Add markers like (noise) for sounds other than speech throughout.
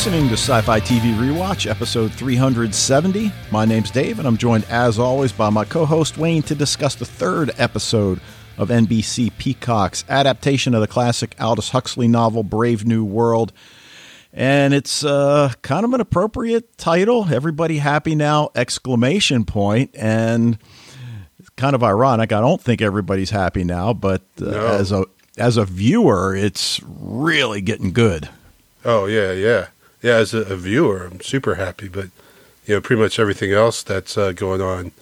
listening to Sci Fi TV Rewatch, episode 370. My name's Dave, and I'm joined, as always, by my co host Wayne to discuss the third episode of NBC Peacock's adaptation of the classic Aldous Huxley novel, Brave New World. And it's uh, kind of an appropriate title. Everybody happy now! Exclamation point. And it's kind of ironic. I don't think everybody's happy now, but uh, No. as a as a viewer, it's really getting good. Oh yeah, yeah, yeah. As a, a viewer, I'm super happy, but you know, pretty much everything else that's uh, going on,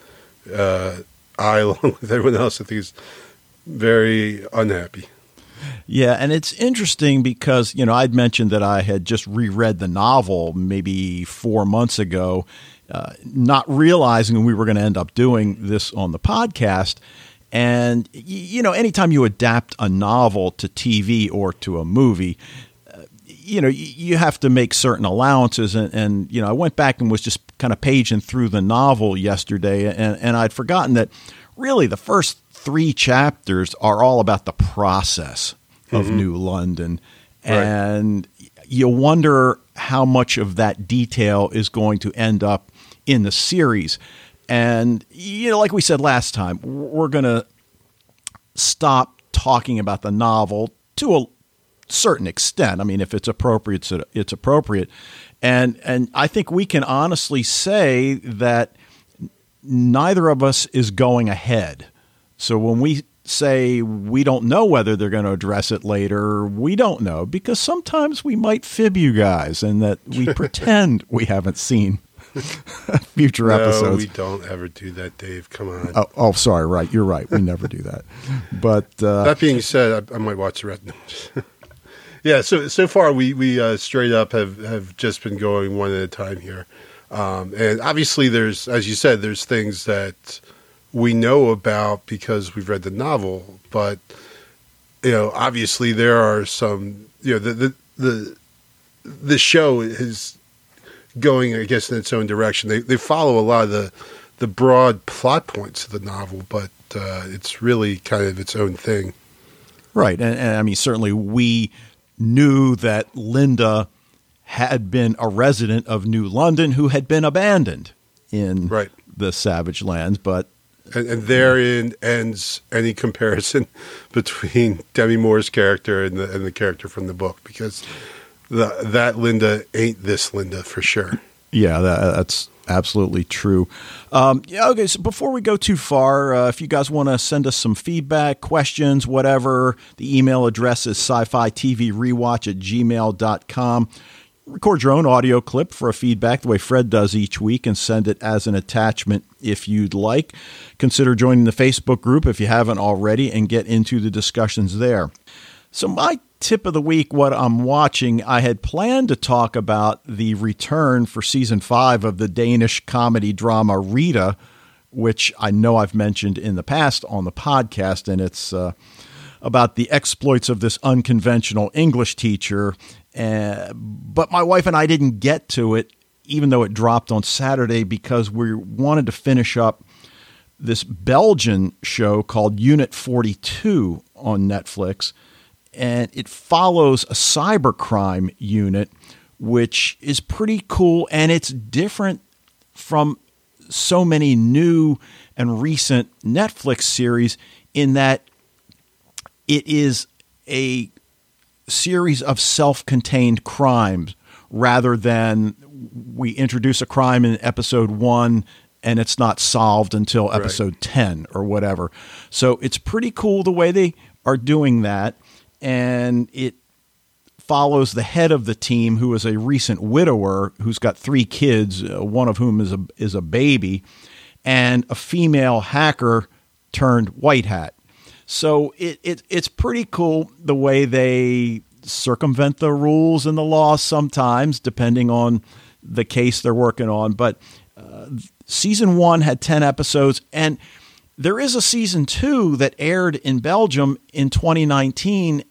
uh, I (laughs) along with everyone else, I think is very unhappy. Yeah, and it's interesting because, you know, I'd mentioned that I had just reread the novel maybe four months ago, uh, not realizing we were going to end up doing this on the podcast. And, you know, anytime you adapt a novel to TV or to a movie, you know, you have to make certain allowances. And, and, you know, I went back and was just kind of paging through the novel yesterday, and, and I'd forgotten that really the first three chapters are all about the process of mm-hmm. New London. Right. And you wonder how much of that detail is going to end up in the series. And, you know, like we said last time, we're going to stop talking about the novel to a certain extent. I mean, if it's appropriate, it's- appropriate. And and I think we can honestly say that neither of us is going ahead. So when we say we don't know whether they're going to address it later, we don't know because sometimes we might fib you guys and that we (laughs) pretend we haven't seen (laughs) future No, episodes. we don't ever do that, Dave. Come on. Oh, oh, sorry. Right, you're right. We never do that. But uh, that being said, I, I might watch the (laughs) rest. Yeah. So so far, we we uh, straight up have have just been going one at a time here, um, and obviously, there's as you said, there's things that we know about because we've read the novel, but you know, obviously, there are some. You know, the the the, the show is going, I guess, in its own direction. They they follow a lot of the the broad plot points of the novel, but uh, it's really kind of its own thing. Right. And, and I mean, certainly we knew that Linda had been a resident of New London who had been abandoned in Right. the Savage Lands. But And, and therein ends any comparison (laughs) between Demi Moore's character and the and the character from the book because the, that Linda ain't this Linda for sure. yeah, that, that's absolutely true. Um, yeah, okay. So before we go too far, uh, if you guys want to send us some feedback, questions, whatever, the email address is sci fi TV rewatch at gmail.com. record your own audio clip for a feedback the way Fred does each week and send it as an attachment if you'd like. Consider joining the Facebook group if you haven't already and get into the discussions there. So, my tip of the week, what I'm watching, I had planned to talk about the return for season five of the Danish comedy drama Rita, which I know I've mentioned in the past on the podcast, and it's uh, about the exploits of this unconventional English teacher. Uh, but my wife and I didn't get to it, even though it dropped on Saturday, because we wanted to finish up this Belgian show called Unit 42 on Netflix. And it follows a cybercrime unit, which is pretty cool. And it's different from so many new and recent Netflix series in that it is a series of self contained crimes rather than we introduce a crime in episode one and it's not solved until episode 10 or whatever. So it's pretty cool the way they are doing that. And it follows the head of the team, who is a recent widower who's got three kids, uh, one of whom is a, is a baby, and a female hacker turned white hat. So it, it it's pretty cool the way they circumvent the rules and the laws sometimes, depending on the case they're working on. But uh, season one had 10 episodes, and there is a season two that aired in Belgium in 2019.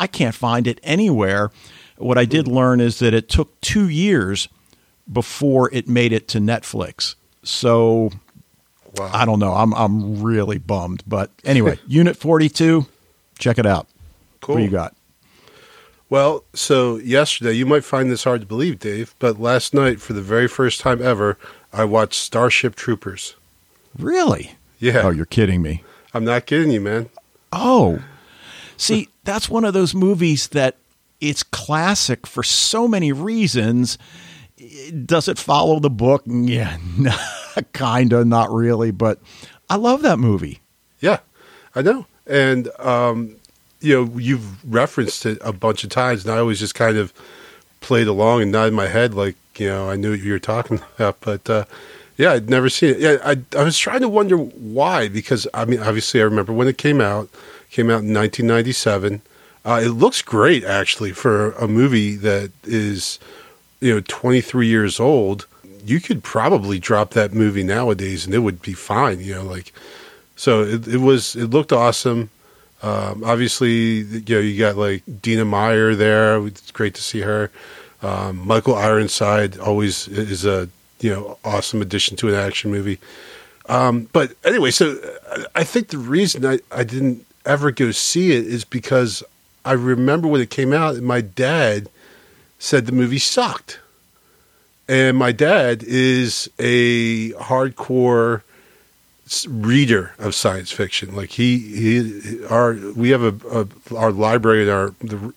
I can't find it anywhere. What I did learn is that it took two years before it made it to Netflix. So Wow. I don't know. I'm I'm really bummed. But anyway, (laughs) Unit 42, check it out. Cool. What you got? Well, so yesterday, you might find this hard to believe, Dave, but last night, for the very first time ever, I watched Starship Troopers. Really? Yeah. Oh, you're kidding me. I'm not kidding you, man. Oh, see, that's one of those movies that it's classic for so many reasons. Does it follow the book? Yeah, (laughs) kind of, not really, but I love that movie. Yeah, I know. And, um, you know, you've referenced it a bunch of times, and I always just kind of played along and nodded my head like, you know, I knew what you were talking (laughs) about. But, uh, yeah, I'd never seen it. Yeah, I, I was trying to wonder why, because, I mean, obviously I remember when it came out, came out in 1997. Uh, it looks great, actually, for a movie that is, you know, 23 years old. You could probably drop that movie nowadays and it would be fine, you know, like, so it, it was, it looked awesome. Um, obviously, you know, you got like Dina Meyer there. It's great to see her. Um, Michael Ironside always is a, you know, awesome addition to an action movie. Um, but anyway, so I think the reason I, I didn't ever go see it is because I remember when it came out, my dad said the movie sucked. And my dad is a hardcore reader of science fiction. Like he, he, our, we have a, a our library in our the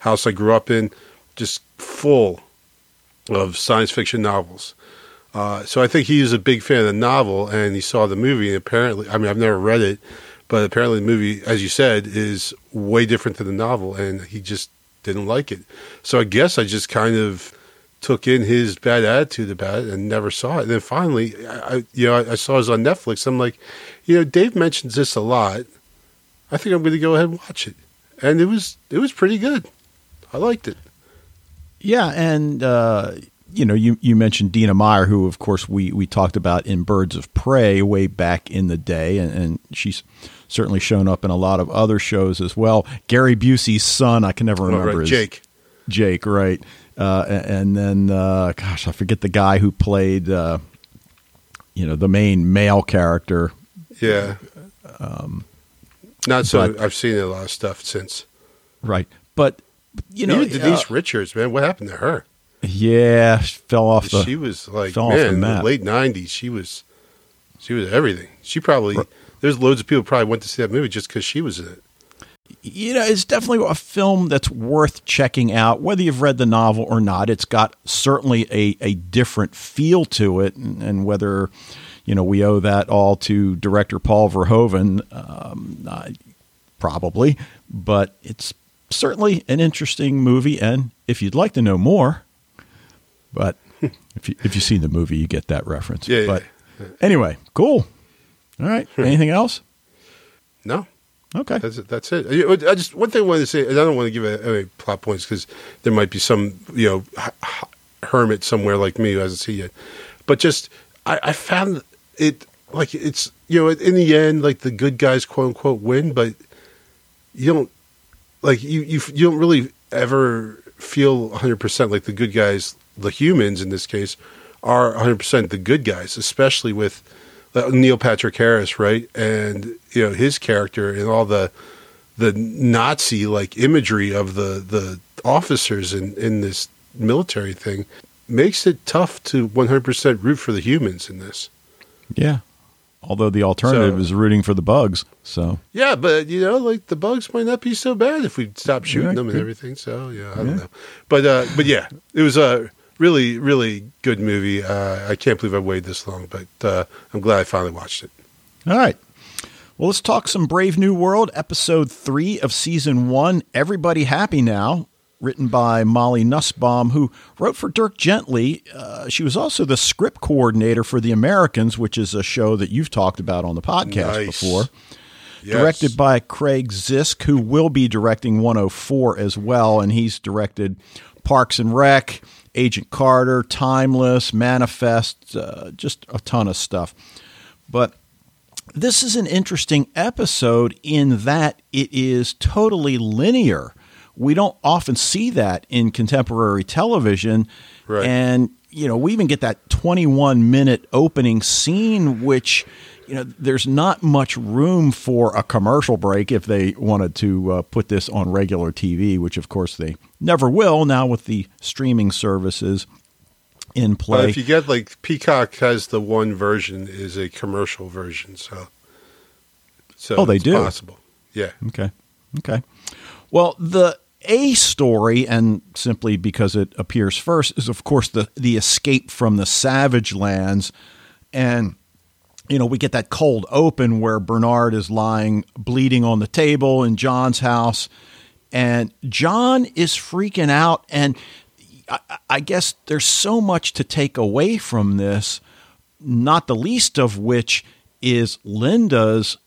house I grew up in, just full of science fiction novels. Uh, so I think he was a big fan of the novel, and he saw the movie. And apparently, I mean, I've never read it, but apparently, the movie, as you said, is way different than the novel, and he just didn't like it. So I guess I just kind of took in his bad attitude about it and never saw it. And then finally, I, you know, I, saw it on Netflix. I'm like, you know, Dave mentions this a lot. I think I'm going to go ahead and watch it, and it was it was pretty good. I liked it. Yeah, and uh, you know, you you mentioned Dina Meyer, who of course we we talked about in Birds of Prey way back in the day, and, and she's certainly shown up in a lot of other shows as well. Gary Busey's son, I can never remember oh, right. his Jake. Jake, right? Uh, and then, uh, gosh, I forget the guy who played, uh, you know, the main male character. Yeah. Um, Not so. But, I've seen a lot of stuff since. Right, but you know, Even Denise Richards, man, what happened to her? Yeah, she fell off the. She was like, man, the late '90s, she was, she was everything. She probably. Right. There's loads of people probably went to see that movie just because she was in it you know, it's definitely a film that's worth checking out, whether you've read the novel or not. It's got certainly a, a different feel to it, and, and whether, you know, we owe that all to director Paul Verhoeven, um, uh, probably, but it's certainly an interesting movie. And if you'd like to know more, but (laughs) if, you, if you've seen the movie, you get that reference. Yeah, but yeah. anyway, cool. All right. Anything else? No. Okay, that's it. That's it. I just one thing I wanted to say, and I don't want to give any plot points because there might be some you know hermit somewhere like me who hasn't seen it. But just I, I found it like it's you know in the end like the good guys quote unquote win, but you don't like you you you don't really ever feel 100 percent like the good guys, the humans in this case, are 100 percent the good guys, especially with Neil Patrick Harris, right? And you know his character and all the the Nazi like imagery of the the officers in in this military thing makes it tough to 100% root for the humans in this. Yeah. Although the alternative so, is rooting for the bugs. So yeah, but you know, like the bugs might not be so bad if we stop shooting yeah, them and everything. So yeah, I don't know. But uh, but yeah, it was a really, really good movie. Uh, I can't believe I waited this long, but uh, I'm glad I finally watched it. All right. Well, let's talk some Brave New World, episode three of season one. Everybody happy now, written by Molly Nussbaum, who wrote for Dirk Gently. Uh, she was also the script coordinator for The Americans, which is a show that you've talked about on the podcast nice. before. Yes. Directed by Craig Zisk, who will be directing 104 as well, and he's directed Parks and Rec, Agent Carter, Timeless, Manifest, uh, just a ton of stuff. But this is an interesting episode in that it is totally linear. We don't often see that in contemporary television. Right. And you know, we even get that 21 minute opening scene, which, you know, there's not much room for a commercial break if they wanted to uh, put this on regular TV, which of course they never will now with the streaming services in play. But if you get like Peacock has the one version is a commercial version, so so Oh, they it's do? possible. Yeah. Okay. Okay. Well, the A story, and simply because it appears first, is of course the the escape from the Savage Lands, and you know we get that cold open where Bernard is lying bleeding on the table in John's house, and John is freaking out, and I, I guess there's so much to take away from this, not the least of which is Linda's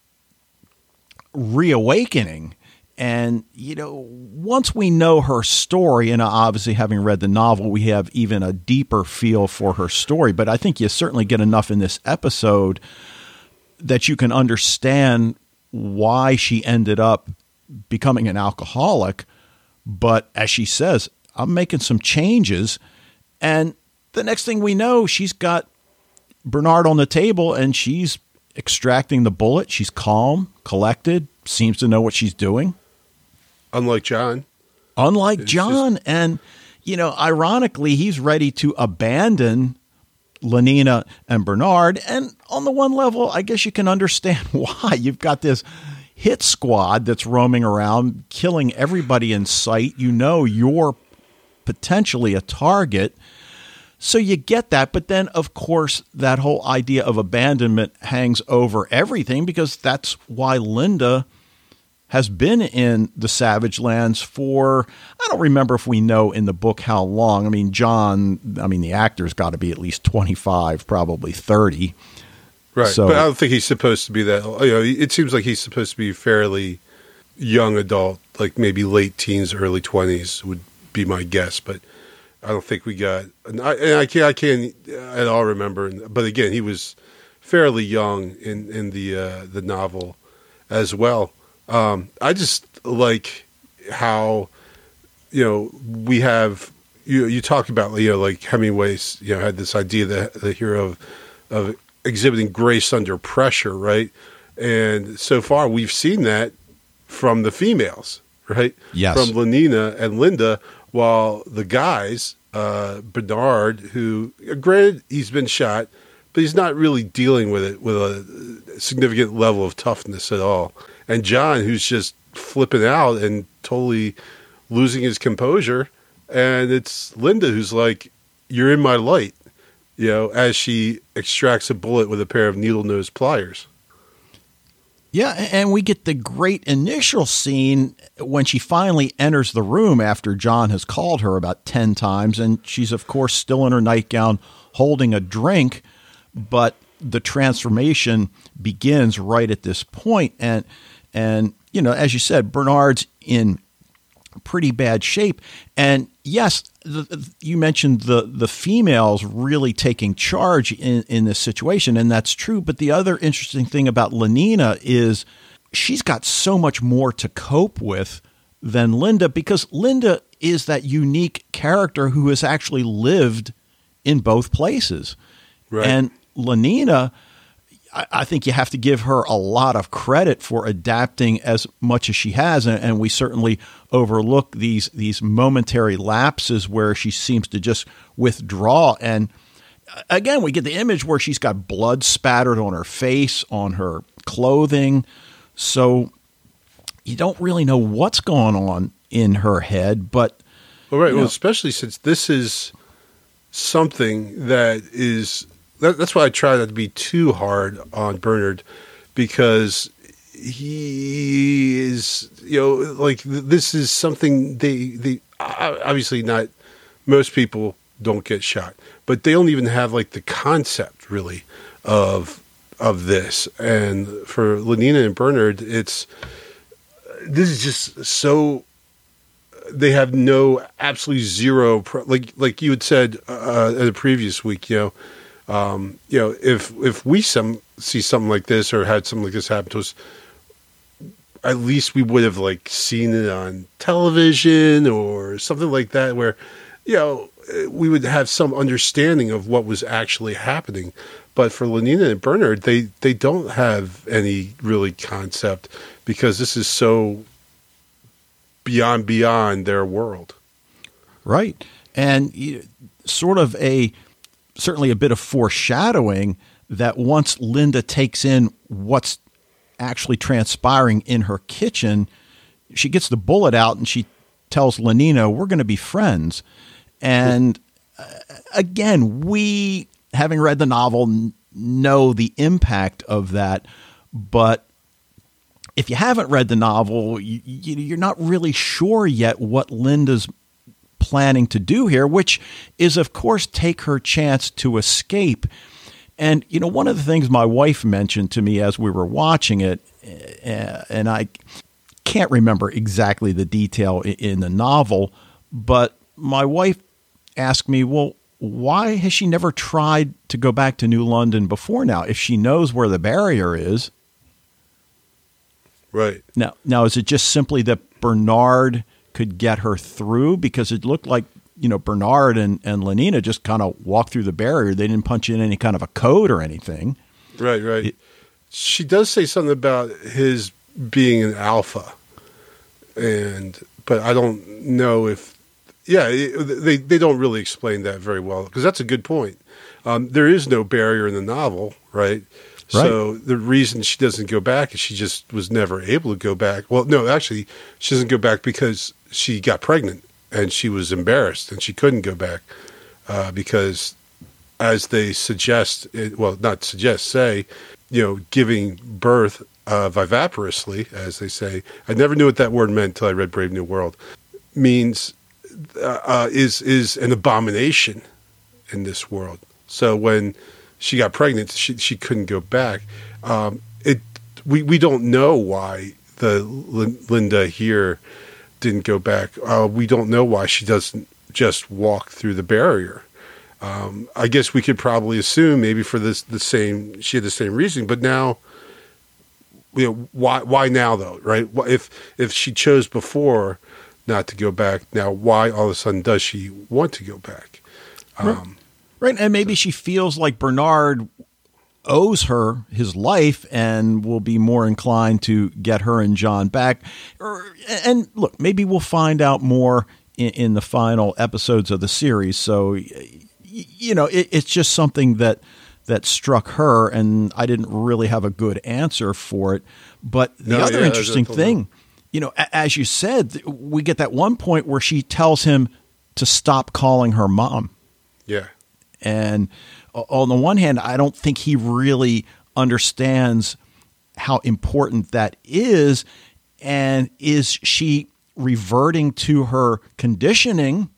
reawakening. And, you know, once we know her story, and obviously having read the novel, we have even a deeper feel for her story. But I think you certainly get enough in this episode that you can understand why she ended up becoming an alcoholic. But as she says, I'm making some changes. And the next thing we know, she's got Bernard on the table and she's extracting the bullet. She's calm, collected, seems to know what she's doing. Unlike John. Unlike It's John. and, you know, ironically, he's ready to abandon Lenina and Bernard. And on the one level, I guess you can understand (laughs) why. You've got this hit squad that's roaming around, killing everybody in sight. You know you're potentially a target. So you get that, but then of course that whole idea of abandonment hangs over everything because that's why Linda has been in the Savage Lands for I don't remember if we know in the book how long. I mean, John, I mean the actor's got to be at least 25, probably 30. Right. So- but I don't think he's supposed to be that. You know, it seems like he's supposed to be fairly young adult, like maybe late teens, early 20s would be my guess. But I don't think we got. And I, and I can't. I can't at all remember. But again, he was fairly young in in the uh, the novel as well. Um, I just like how you know we have you you talk about you know like Hemingway's you know had this idea that the hero of of exhibiting grace under pressure, right? And so far we've seen that from the females, right? Yes. From Lenina and Linda, while the guys, uh, Bernard, who granted he's been shot, but he's not really dealing with it with a significant level of toughness at all. And John, who's just flipping out and totally losing his composure, and it's Linda who's like, "You're in my light," you know, as she extracts a bullet with a pair of needle nose pliers. Yeah, and we get the great initial scene when she finally enters the room after John has called her about 10 times. And she's, of course, still in her nightgown holding a drink. But the transformation begins right at this point. And, and you know, as you said, Bernard's in pretty bad shape. And yes, the, you mentioned the the females really taking charge in in this situation, and that's true. But the other interesting thing about Lenina is she's got so much more to cope with than Linda because Linda is that unique character who has actually lived in both places, Right. and Lenina. I think you have to give her a lot of credit for adapting as much as she has, and, we certainly overlook these these momentary lapses where she seems to just withdraw. And uh, again, we get the image where she's got blood spattered on her face, on her clothing, so you don't really know what's going on in her head. But Well, right. Well, know- especially since this is something that is. That, that's why I try not to be too hard on Bernard because he is, you know, like this is something they they obviously not most people don't get shot, but they don't even have like the concept really of of this. And for Lenina and Bernard, it's this is just so they have no absolutely zero like like you had said uh, in the previous week you know um, you know if if we some see something like this or had something like this happen to us at least we would have like seen it on television or something like that where you know we would have some understanding of what was actually happening. But for Lenina and Bernard, they they don't have any really concept because this is so beyond beyond their world. Right. And you, sort of a certainly a bit of foreshadowing that once Linda takes in what's actually transpiring in her kitchen, she gets the bullet out and she tells Lenina, "We're going to be friends." And uh, again, we having read the novel know the impact of that, but if you haven't read the novel, you, you're not really sure yet what Linda's planning to do here, which is, of course, take her chance to escape. And, you know, one of the things my wife mentioned to me as we were watching it, eh, and I can't remember exactly the detail in the novel, but my wife asked me, well, why has she never tried to go back to New London before now? If she knows where the barrier is. Right. Now, now is it just simply that Bernard could get her through? Because it looked like, you know, Bernard and, and Lenina just kind of walked through the barrier. They didn't punch in any kind of a code or anything. Right, right. It, she does say something about his being an alpha. And, but I don't know if yeah, they they don't really explain that very well because that's a good point. Um, there is no barrier in the novel, right? Right. So the reason she doesn't go back is she just was never able to go back. Well, no, actually, she doesn't go back because she got pregnant and she was embarrassed and she couldn't go back uh, because, as they suggest, it, well, not suggest, say, you know, giving birth uh, as they say. I never knew what that word meant until I read Brave New World. Means uh, uh, is is an abomination in this world. So when she got pregnant, she she couldn't go back. Um, it we we don't know why the Linda here didn't go back. Uh, we don't know why she doesn't just walk through the barrier. Um, I guess we could probably assume maybe for this the same she had the same reason, but now you know why why now though right if if she chose before not to go back. Now, why all of a sudden does she want to go back? Um, right. And maybe she feels like Bernard owes her his life and will be more inclined to get her and John back. Er, and look, maybe we'll find out more in, in the final episodes of the series. So, you know, it, it's just something that that struck her, and I didn't really have a good answer for it. But the no, other yeah, interesting thing you know, as you said, we get that one point where she tells him to stop calling her mom. Yeah. And on the one hand, I don't think he really understands how important that is. And is she reverting to her conditioning,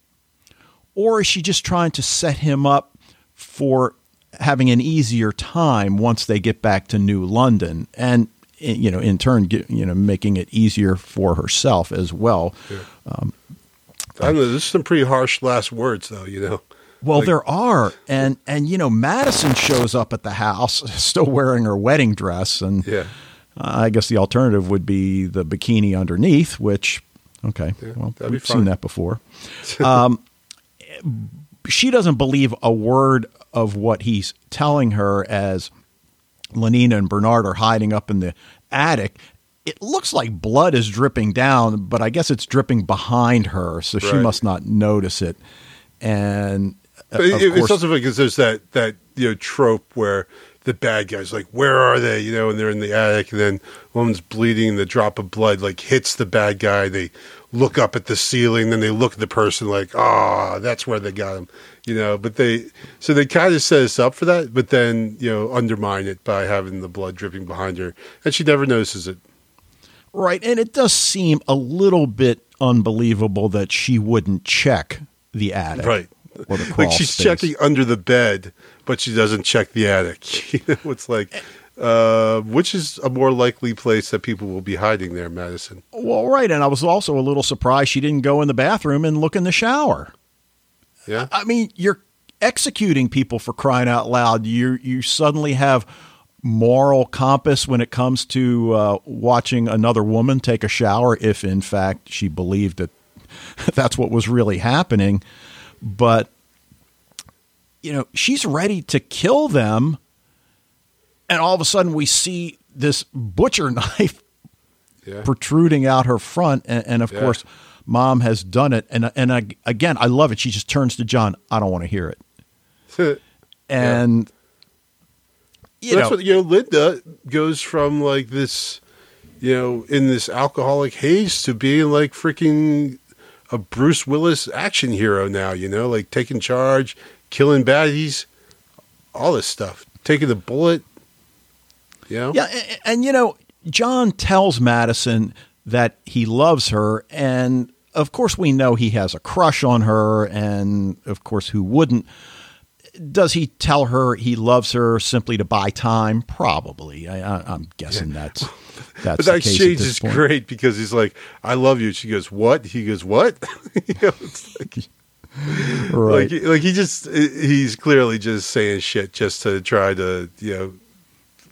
or is she just trying to set him up for having an easier time once they get back to New London? And you know, in turn, get, you know, making it easier for herself as well. Yeah. Um, I don't know. This is some pretty harsh last words, though. You know. Well, like, there are, and and you know, Madison shows up at the house (laughs) still wearing her wedding dress, and yeah. Uh, I guess the alternative would be the bikini underneath, which okay, yeah, well, we've seen that before. um, (laughs) she doesn't believe a word of what he's telling her as Lenina and Bernard are hiding up in the attic. It looks like blood is dripping down, but I guess it's dripping behind her, so right. she must not notice it. And uh, it, it's also because there's that that you know trope where the bad guys like where are they you know and they're in the attic and then woman's bleeding and the drop of blood like hits the bad guy. They look up at the ceiling then they look at the person like ah oh, that's where they got him you know. But they so they kind of set us up for that but then you know undermine it by having the blood dripping behind her and she never notices it. Right and it does seem a little bit unbelievable that she wouldn't check the attic. Right like she's space. checking under the bed but she doesn't check the attic (laughs) you know it's like uh, which is a more likely place that people will be hiding there, Madison? Well, right. And I was also a little surprised she didn't go in the bathroom and look in the shower. Yeah. I mean, you're executing people for crying out loud. You you suddenly have moral compass when it comes to uh, watching another woman take a shower, if in fact she believed that (laughs) that's what was really happening. But you know, she's ready to kill them. And all of a sudden, we see this butcher (laughs) knife Yeah. protruding out her front. And, and of Yeah. course, mom has done it. And, and I, again, I love it. She just turns to John, I don't want to hear it. (laughs) And, you that's know, what you know. Linda goes from like this, you know, in this alcoholic haze to being like freaking a Bruce Willis action hero now. You know, like taking charge, killing baddies, all this stuff, taking the bullet. You know, Yeah, and, and you know, John tells Madison that he loves her, and of course, we know he has a crush on her, and of course, who wouldn't? Does he tell her he loves her simply to buy time? Probably. I, I, I'm guessing that's (laughs) that's But the that exchange is point. great because he's like, "I love you." She goes, "What?" He goes, "What?" (laughs) you know, it's like, Right. like, like he just he's clearly just saying shit just to try to you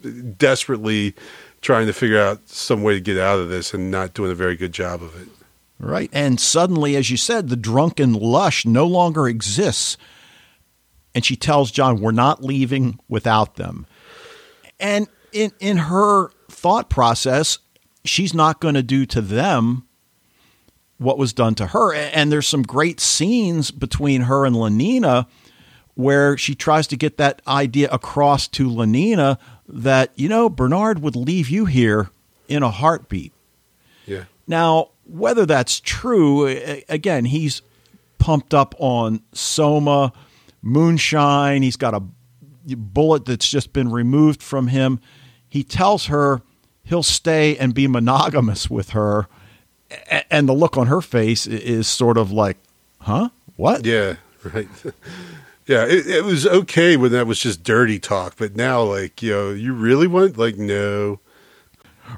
know desperately trying to figure out some way to get out of this and not doing a very good job of it. Right. And suddenly, as you said, the drunken lush no longer exists. And she tells John, We're not leaving without them. And in, in her thought process, she's not going to do to them what was done to her. And there's some great scenes between her and Lenina where she tries to get that idea across to Lenina that, you know, Bernard would leave you here in a heartbeat. Yeah, Now, whether that's true, again, he's pumped up on Soma, moonshine. He's got a bullet that's just been removed from him. He tells her he'll stay and be monogamous with her. And the look on her face is sort of like, huh? What? yeah, right. (laughs) Yeah, it, it was okay when that was just dirty talk, but now, like, you know, you really want, like, no,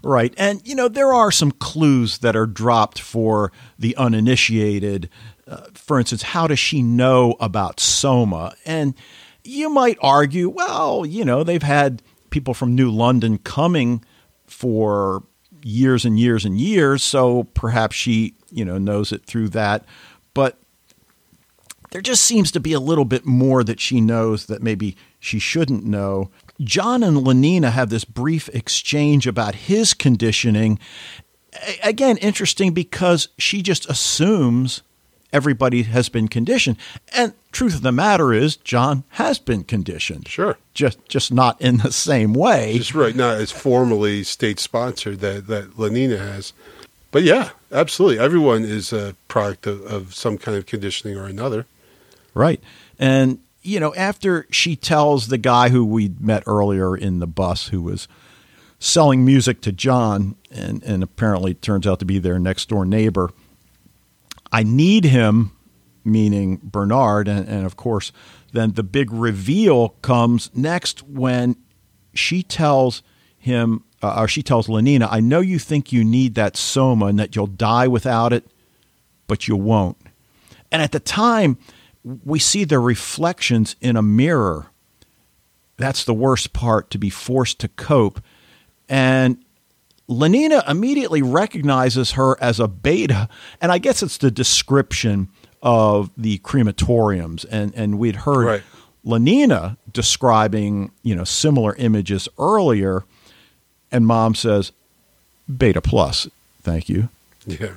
Right. And, you know, there are some clues that are dropped for the uninitiated. Uh, for instance, how does she know about Soma? And you might argue, well, you know, they've had people from New London coming for years and years and years, so perhaps she, you know, knows it through that. But there just seems to be a little bit more that she knows that maybe she shouldn't know. John and Lenina have this brief exchange about his conditioning. Again, interesting because she just assumes everybody has been conditioned. And truth of the matter is, John has been conditioned. sure. Just just not in the same way. Just right, not as formally state sponsored that, that Lenina has. But yeah, absolutely. Everyone is a product of, of some kind of conditioning or another. Right. And, you know, after she tells the guy who we met earlier in the bus who was selling music to John and, and apparently turns out to be their next door neighbor, I need him, meaning Bernard. And, and of course, then the big reveal comes next when she tells him, uh, or she tells Lenina, I know you think you need that soma and that you'll die without it, but you won't. And at the time, we see their reflections in a mirror. That's the worst part to be forced to cope. And Lenina immediately recognizes her as a beta. And I guess it's the description of the crematoriums. And, and we'd heard Right. Lenina describing, you know, similar images earlier. And mom says, beta plus, thank you. Yeah.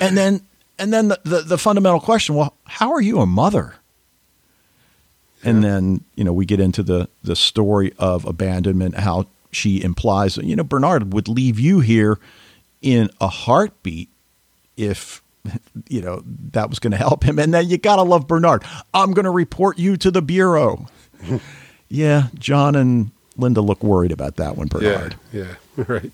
And then and then the, the, the fundamental question, well, how are you a mother? And then, you know, we get into the the story of abandonment, how she implies, you know, Bernard would leave you here in a heartbeat if you know that was going to help him. And then you got to love Bernard. I'm going to report you to the bureau. (laughs) yeah, John and Linda look worried about that one, Bernard. Yeah, yeah, (laughs) right.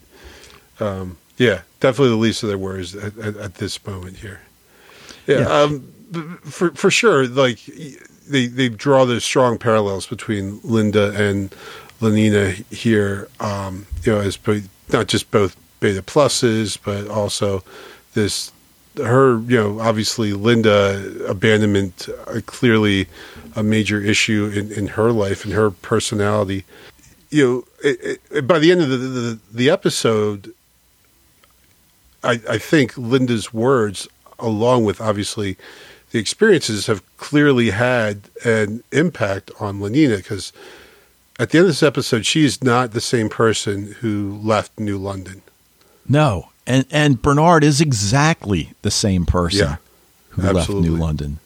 Um, yeah, definitely the least of their worries at, at, at this moment here. Yeah, Yeah. Um, for for sure. Like they they draw those strong parallels between Linda and Lenina here. Um, you know, bo- not just both beta pluses, but also this her. You know, obviously Linda abandonment uh, clearly a major issue in, in her life and her personality you know, it, it, by the end of the, the, the episode, I, I think Linda's words, along with obviously the experiences have clearly had an impact on Lenina because at the end of this episode, she is not the same person who left New London. No, and and Bernard is exactly the same person Yeah, who left. New London,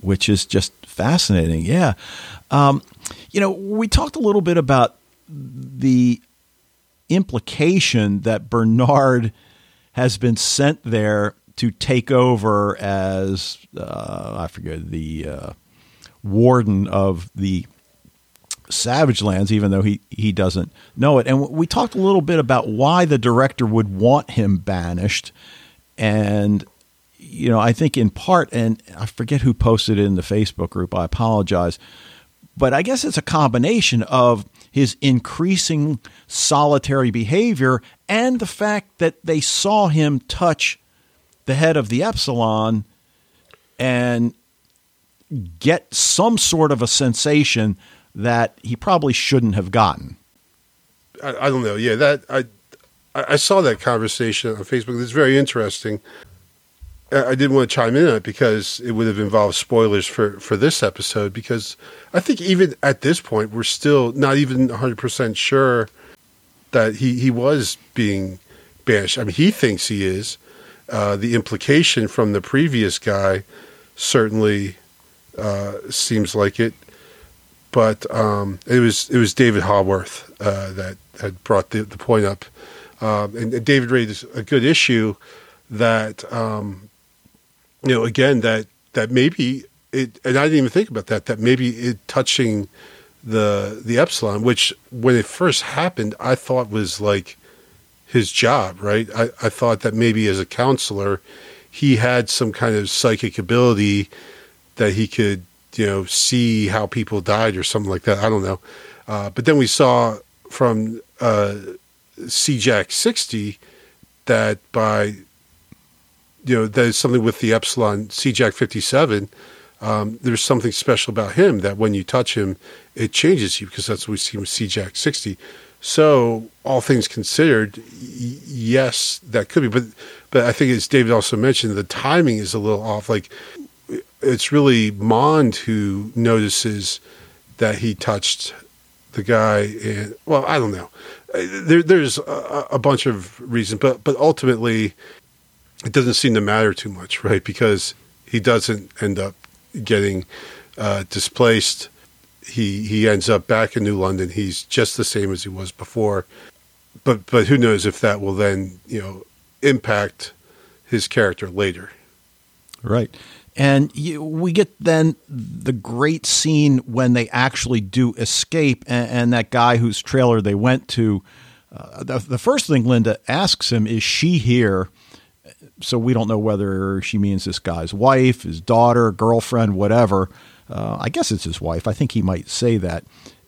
which is just fascinating. Yeah, um, you know, we talked a little bit about the implication that Bernard has been sent there to take over as uh, I forget the uh, warden of the Savage Lands, even though he, he doesn't know it. And we talked a little bit about why the director would want him banished. And, you know, I think in part, and I forget who posted it in the Facebook group, I apologize. But I guess it's a combination of his increasing solitary behavior and the fact that they saw him touch the head of the Epsilon and get some sort of a sensation that he probably shouldn't have gotten. I, I don't know. Yeah, that I I saw that conversation on Facebook. It's very interesting. I I didn't want to chime in on it because it would have involved spoilers for, for this episode. Because I think even at this point, we're still not even 100% sure that he, he was being banished. I mean, he thinks he is. Uh, the implication from the previous guy certainly uh, seems like it. But um, it was it was David Haworth uh, that had brought the, the point up, um, and, and David raised a good issue that um, you know again that that maybe it and I didn't even think about that that maybe it touching the the epsilon which when it first happened I thought was like his job right? I, I thought that maybe as a counselor he had some kind of psychic ability that he could you know see how people died or something like that. I don't know. Uh, but then we saw from uh, CJAC 60 that by you know there's something with the Epsilon CJAC 57 um, there's something special about him that when you touch him it changes you because that's what we see with CJAC 60 so all things considered y- yes that could be. But but I think as David also mentioned the timing is a little off. Like it's really Mond who notices that he touched the guy and well i don't know. There, there's a, a bunch of reasons but but ultimately it doesn't seem to matter too much (laughs) right? Because he doesn't end up getting uh, displaced. He he ends up back in new london. He's just the same as he was before. But but who knows if that will then you know impact his character later. Right. And you, we get then the great scene when they actually do escape, and, and that guy whose trailer they went to. Uh, the, the first thing Linda asks him is, "She here?" So we don't know whether she means this guy's wife, his daughter, girlfriend, whatever. Uh, I guess it's his wife. I think he might say that.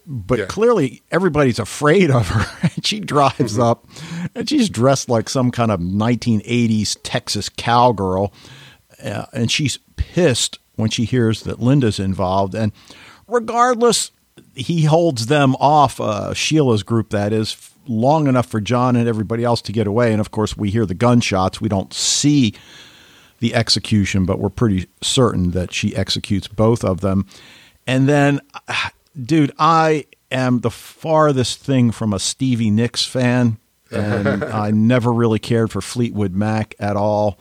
But Yeah. clearly, everybody's afraid of her. (laughs) and she drives up, and she's dressed like some kind of 1980s Texas cowgirl uh, and she's pissed when she hears that Linda's involved. And regardless, he holds them off, uh, Sheila's group, that is, long enough for John and everybody else to get away. And of course, we hear the gunshots. We don't see the execution, but we're pretty certain that she executes both of them. And then, (sighs) dude, I am the farthest thing from a Stevie Nicks fan. And (laughs) I never really cared for Fleetwood Mac at all.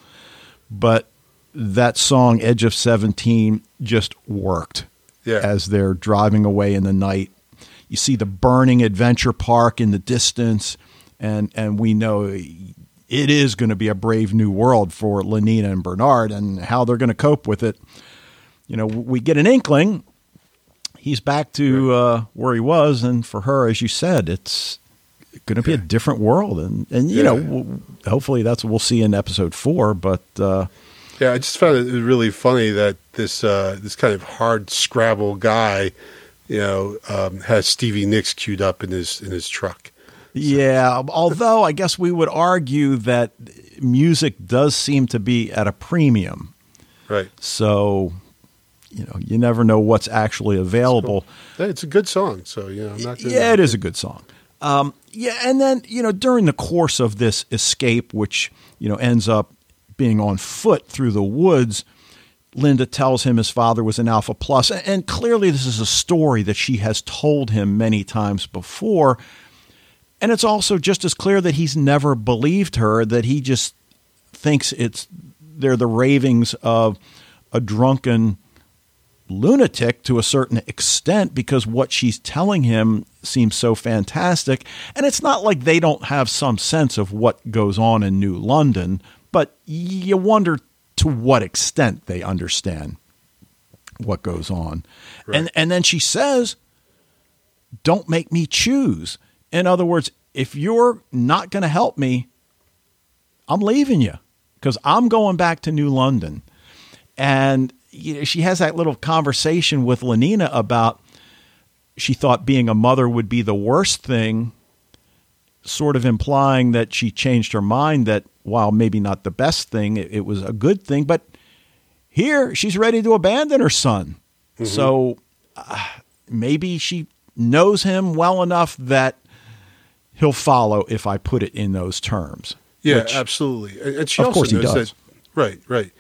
But that song, Edge of 17, just worked Yeah. as they're driving away in the night. You see the burning adventure park in the distance, and, and we know it is going to be a brave new world for Lenina and Bernard and how they're going to cope with it. You know, we get an inkling. He's back to uh, where he was, and for her, as you said, it's going to be a different world, and and you Yeah. know, hopefully that's what we'll see in episode four. But uh, Yeah, I just found it really funny that this uh, this kind of hard Scrabble guy, you know, um, has Stevie Nicks queued up in his in his truck. Yeah, although I guess we would argue that music does seem to be at a premium. Right. So, you know, you never know what's actually available. Hey, It's a good song, so you know, I'm not. gonna- Yeah, it is a good song. Um, yeah, and then you know during the course of this escape, which you know ends up being on foot through the woods, Linda tells him his father was an Alpha Plus, and clearly this is a story that she has told him many times before. And it's also just as clear that he's never believed her, that he just thinks it's they're the ravings of a drunken lunatic to a certain extent because what she's telling him seems so fantastic. And it's not like they don't have some sense of what goes on in New London, but you wonder to what extent they understand what goes on. Right. And and then she says, "Don't make me choose." In other words, if you're not going to help me, I'm leaving you because I'm going back to New London. And you know, she has that little conversation with Lenina about she thought being a mother would be the worst thing, sort of implying that she changed her mind that while maybe not the best thing, it, it was a good thing. But here she's ready to abandon her son. Mm-hmm. So uh, maybe she knows him well enough that he'll follow if I put it in those terms. Yeah, which, absolutely. And she also knows that right, right.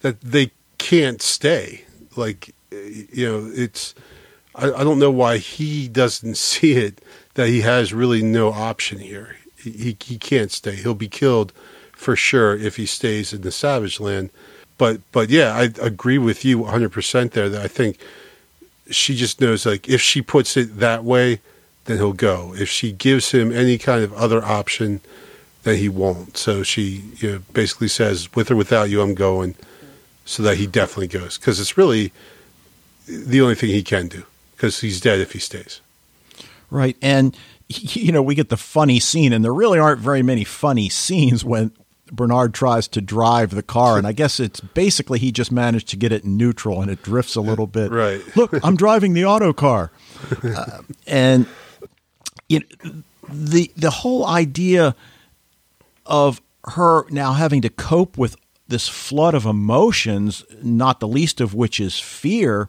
That they can't stay. Like, you know, it's, I, I, don't know why he doesn't (laughs) see it that he has really no option here. He, he, can't stay. He'll be killed for sure if he stays in the Savage Land. But, but yeah, I agree with you 100% there that I think she just knows like if she puts it that way, then he'll go. If she gives him any kind of other option, then he won't. So she you know, basically says, with or without you, I'm going so that he definitely goes because it's really the only thing he can do because he's dead if he stays. Right, and you know we get the funny scene, and there really aren't very many funny scenes when Bernard tries to drive the car, and I guess it's basically he just managed to get it in neutral and it drifts a little bit. Right. Look, I'm driving the auto car, (laughs) uh, and you know, the the whole idea of her now having to cope with this flood of emotions, not the least of which is fear,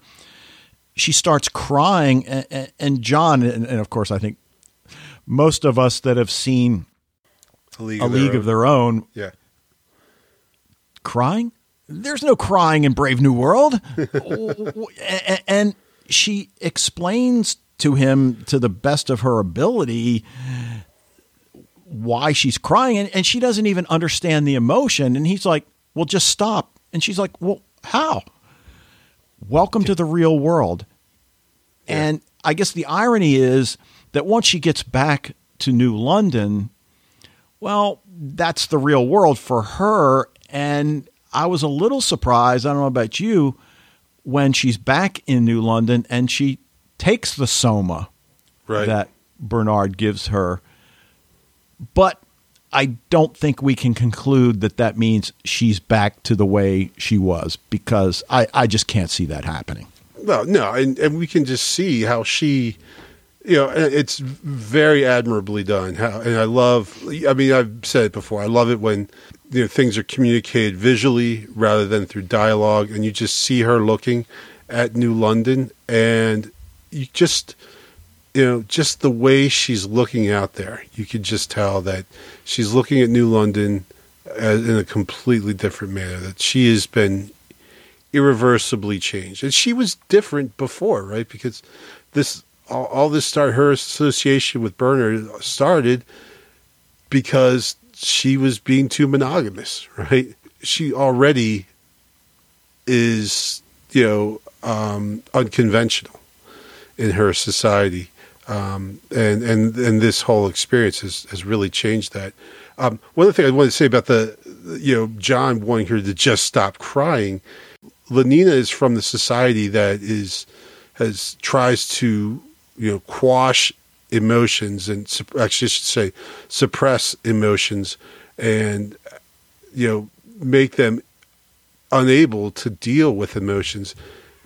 she starts crying. And, and John, and, and, of course, I think most of us that have seen A League, a of, League their of Their Own, yeah, crying. There's no crying in Brave New World. (laughs) and, she explains to him, to the best of her ability, why she's crying and, and, she doesn't even understand the emotion and he's like well, just stop. And she's like, well, how? Welcome to the real world. Yeah. And I guess the irony is that once she gets back to New London, well, that's the real world for her. And I was a little surprised, I don't know about you, when she's back in New London and she takes the soma right. that Bernard gives her. But I don't think we can conclude that that means she's back to the way she was because I, I just can't see that happening. Well, no, and, and we can just see how she, you know, it's very admirably done. How, and I love, I mean, I've said it before, I love it when, you know, things are communicated visually rather than through dialogue, and you just see her looking at New London, and you just, you know, just the way she's looking out there, you could just tell that she's looking at New London as, in a completely different manner. That she has been irreversibly changed, and she was different before, right? Because this all, all this start her association with Bernard started because she was being too monogamous, (laughs) right? She already is, you know, um, unconventional in her society um, and and and this whole experience has, has really changed that. Um, one other thing I wanted to say about the, you know, John wanting her to just stop crying. Lenina is from the society that is has tries to you know quash emotions and actually I should say suppress emotions and you know make them unable to deal with emotions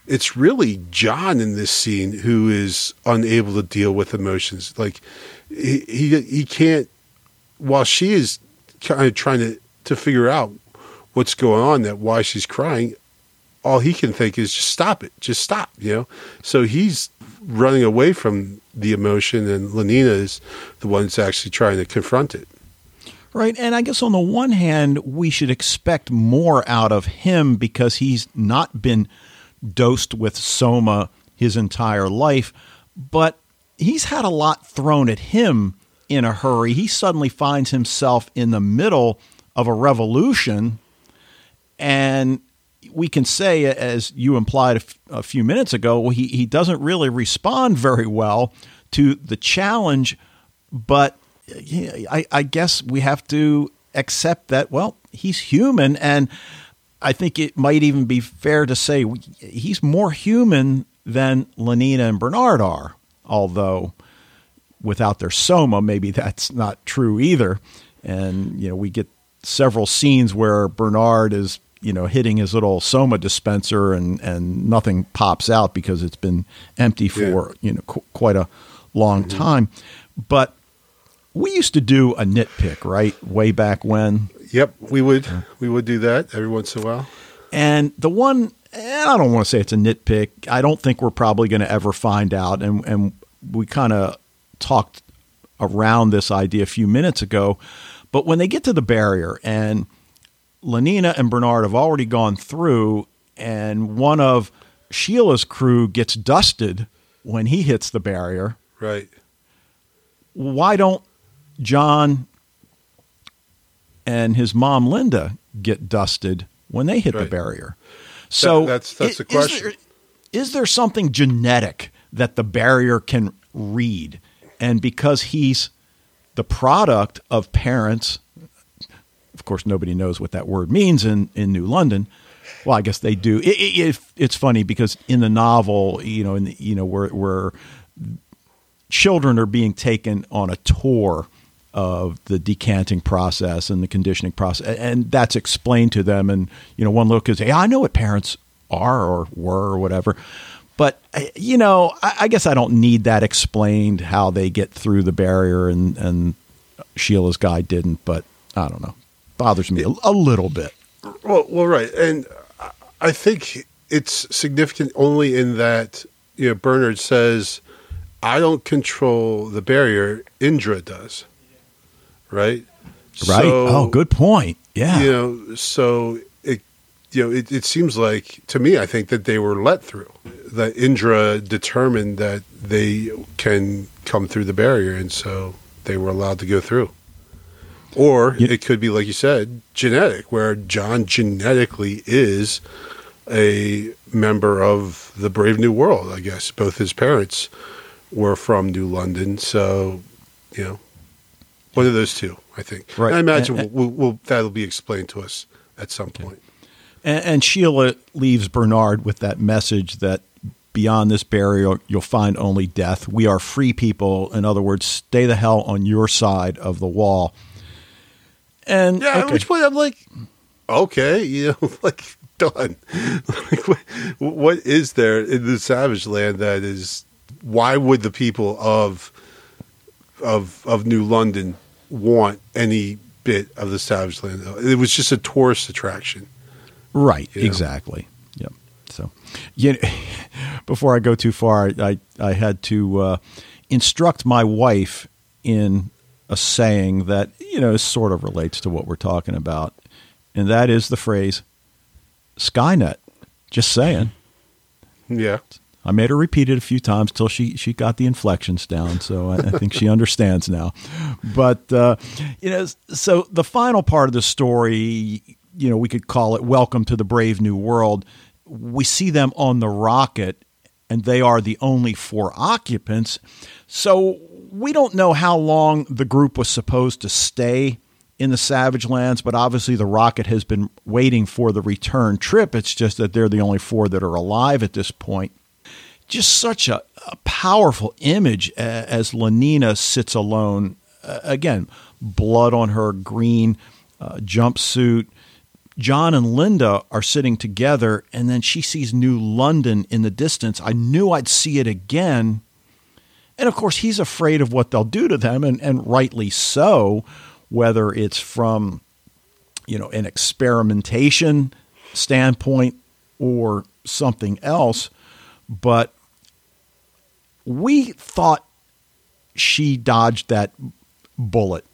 it's really John in this scene who is unable to deal with emotions. Like he he, he can't. While she is kind of trying to to figure out what's going on, that why she's crying, all he can think is just stop it, just stop. You know. So he's running away from the emotion, and Lenina is the one that's actually trying to confront it. Right. And I guess on the one hand, we should expect more out of him because he's not been dosed with soma his entire life, but he's had a lot thrown at him in a hurry. He suddenly finds himself in the middle of a revolution. And we can say, as you implied a, few minutes ago, he, he doesn't really respond very well to the challenge, but I, I guess we have to accept that, well, he's human. And I think it might even be fair to say he's more human than Lenina and Bernard are, although without their soma, maybe (laughs) that's not true either. And, you know, we get several scenes where Bernard is, you know, hitting his little soma dispenser and, and nothing pops out because it's been empty for, yeah. you know, qu- quite a long mm-hmm. time. But we used to do a nitpick, right? Way back when. Yep, we would we would do that every once in a while. And the one, and I don't want to say it's a nitpick. I don't think we're probably going to ever find out. And and we kind of talked around this idea a few minutes ago. But when they get to the barrier and Lenina and Bernard have already gone through, and one of Sheila's crew gets dusted when he hits the barrier. Right. Why don't John and his mom Linda get dusted when they hit right. the barrier. So that, that's that's the question. Is there, is there something genetic that the barrier can read, and because he's the product of parents, of course, nobody knows what that word means in in New London. Well, I guess they do. It, it, it's funny because in the novel, you know, in the, you know, where where children are being taken on a tour of the decanting process and the conditioning process, and that's explained to them. And you know, one look is, "Yeah, I know what parents are or were or whatever." But uh, you know, I, I, guess I don't need that explained how they get through the barrier, and and Sheila's guy didn't. But I don't know, bothers me a, a little bit. Well, well, right, and I think it's significant only in that you know Bernard says, "I don't control the barrier; Indra does." Right? Right. So, oh, good point. Yeah. You know, so it you know, it, it seems like to me I think that they were let through. That Indra determined that they can come through the barrier and so they were allowed to go through. Or yeah. it could be like you said, genetic, where John genetically is a member of the Brave New World, I guess. Both his parents were from New London, so you know, one of those two, I think. Right. And I imagine and, and, we'll, we'll, that'll be explained to us at some okay. point. And, and Sheila leaves Bernard with that message that beyond this barrier, you'll find only death. We are free people. In other words, stay the hell on your side of the wall. And yeah, okay. at which point I'm like, okay, (laughs) you know, like done. like, what, what is there in the Savage Land that is? Why would the people of of of New London want any bit of the Savage Land. It was just a tourist attraction. Right. You know? Exactly. Yep. So, know, (laughs) before I go too far, I I had to uh, instruct my wife in a saying that you know sort of relates to what we're talking about, and that is the phrase "Skynet." Just saying. Yeah. I made her repeat it a few times till she she got the inflections down. So I, I think she (laughs) understands now. But uh, you know, so the final part of the story, you know, we could call it "Welcome to the Brave New World." We see them on the rocket, and they are the only four occupants. So we don't know how long the group was supposed to stay in the Savage Lands, but obviously the rocket has been waiting for the return trip. It's just that they're the only four that are alive at this point just such a, a powerful image as Lenina sits alone. Uh, again, blood on her green uh, jumpsuit. John and Linda are sitting together, and then she sees New London in the distance. I knew I'd see it again. And of course, he's afraid of what they'll do to them, and, and rightly so, whether it's from you know an experimentation standpoint or something else. But we thought she dodged that bullet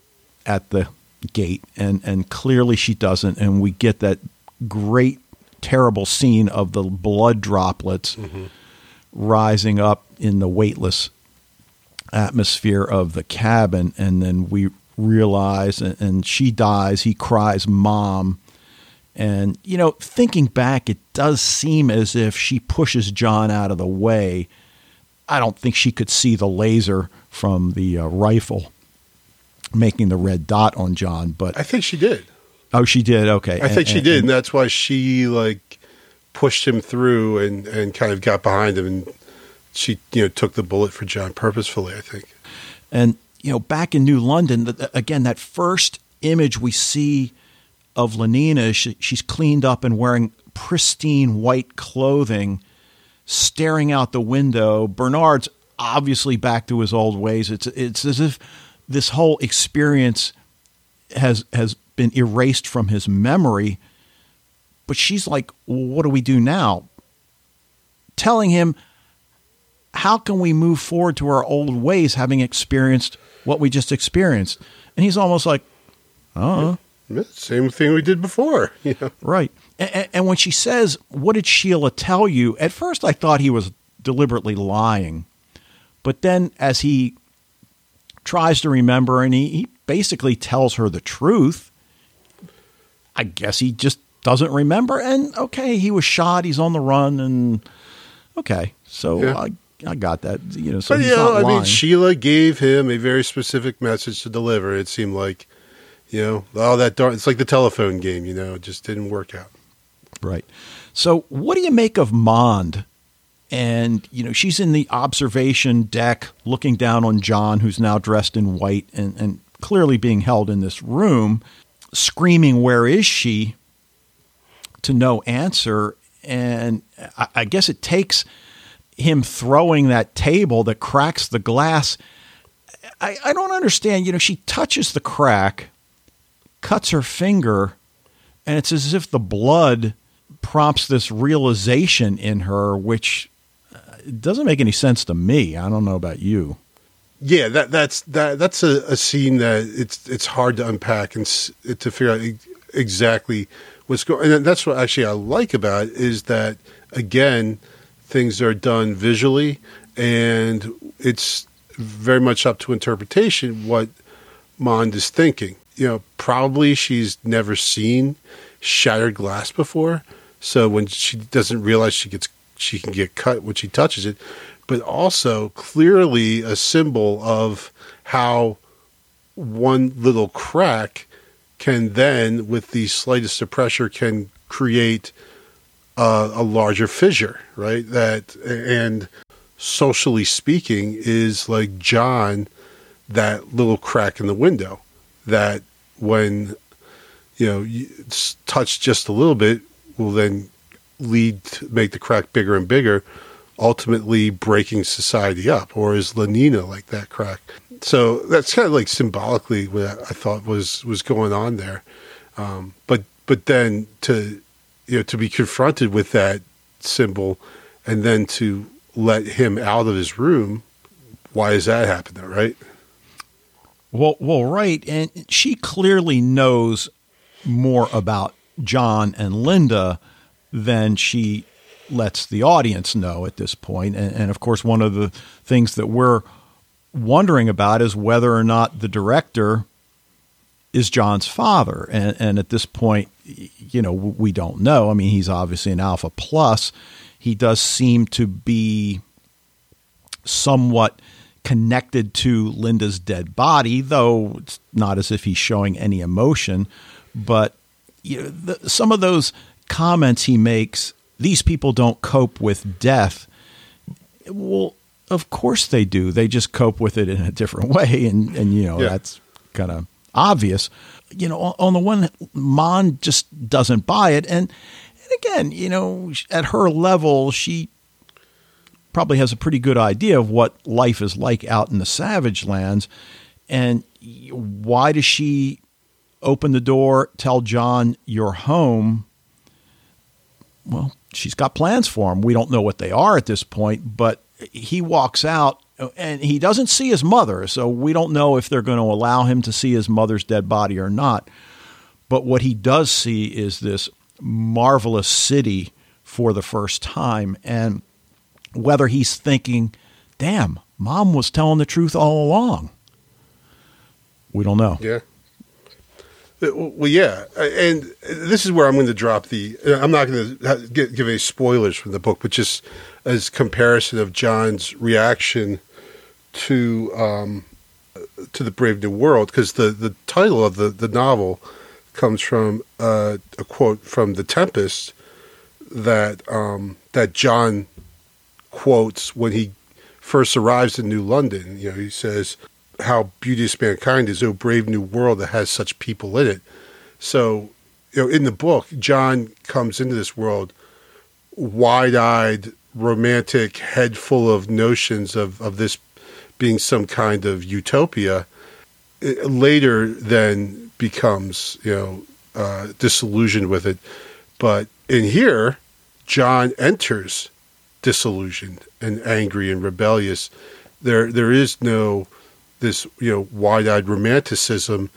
at the gate, and and clearly she doesn't, and we get that great terrible scene of the blood droplets mm-hmm. rising up in the weightless atmosphere of the cabin, and then we realize, and, and she dies. He cries, "Mom." And, you know, thinking back, it does seem as if she pushes John out of the way. I don't think she could see the laser from the uh, rifle making the red dot on John, but I think she did. Oh, she did. Okay, I think and, she did, and, and that's why she like pushed him through and and kind of got behind him, and she you know took the bullet for John purposefully. I think. And you know, back in New London, again, that first image we see of Lenina, she, she's cleaned up and wearing pristine white clothing, staring out the window. Bernard's obviously back to his old ways. It's it's as if this whole experience has has been erased from his memory. But she's like, well, "What do we do now?" Telling him, "How can we move forward to our old ways, having experienced what we just experienced?" And he's almost like, "Oh." Same thing we did before. (laughs) You know? Right. And, and, when she says, What did Sheila tell you? At first, I thought he was deliberately lying. But then, as he tries to remember and he, he basically tells her the truth, I guess he just doesn't remember. And okay, he was shot, he's on the run, and okay. So yeah. I, I got that. You know, so but, you know, I mean, Sheila gave him a very specific message to deliver. It seemed like you know, all that darn, it's like the telephone game, you know, it just didn't work out. Right. So, what do you make of Mond? And, you know, she's in the observation deck looking down on John, who's now dressed in white and, and clearly being held in this room, screaming, Where is she? to no answer. And I, I guess it takes him throwing that table that cracks the glass. I, I don't understand. You know, she touches the crack cuts her finger, and it's as if the blood prompts this realization in her, which uh, doesn't make any sense to me. I don't know about you. Yeah, that that's that that's a, a scene that it's it's hard to unpack and to figure out exactly what's going. And that's what actually I like about it is that again things are done visually and it's very much up to interpretation what Mond is thinking you know, probably she's never seen shattered glass before. So when she doesn't realize she gets she can get cut when she touches it, but also clearly a symbol of how one little crack can then, with the slightest of pressure, can create a, a larger fissure, right? That and socially speaking is like John, that little crack in the window that when you know it's just a little bit will then lead to make the crack bigger and bigger, ultimately breaking society up. Or is Lenina like that crack? So that's kind of like symbolically what I thought was was going on there. Um, but but then to you know to be confronted with that symbol and then to let him out of his room, why does that happen? Though, right? Well, well, right, and she clearly knows more about John and Linda than she lets the audience know at this point. And, and, of course, one of the things that we're wondering about is whether or not the director is John's father. And, and at this point, you know, we don't know. I mean, he's obviously an Alpha Plus. He does seem to be somewhat connected to Linda's dead body, though it's not as if he's showing any emotion. But you know, the, some of those comments he makes, these people don't cope with death. Well, of course they do. They just cope with it in a different way, and and you know yeah. that's kind of obvious. You know, on the one, Mond just doesn't buy it, and and again, you know, at her level, she probably has a pretty good idea of what life is like out in the savage lands. And why does she open the door, tell John, you're home? Well, she's got plans for him. We don't know what they are at this point, but he walks out and he doesn't see his mother, so we don't know if they're going to allow him to see his mother's dead body or not. But what he does see is this marvelous city for the first time. And whether he's thinking, damn, mom was telling the truth all along, we don't know. Yeah. Uh, well, yeah, uh, and this is where I'm going to drop the. Uh, I'm not going to give any spoilers from the book, but just as comparison of John's reaction to um, to the Brave New World, because the the title of the the novel comes from uh, a quote from The Tempest that um, that John quotes when he first arrives in New London. You know, he says, "How beauteous mankind is, oh brave new world that has such people in it." So, you know, in the book, John comes into this world wide-eyed, romantic, head full of notions of of this being some kind of utopia. It later, then becomes you know uh, disillusioned with it, but in here, John enters disillusioned and angry and rebellious. There, there is no this you know wide-eyed romanticism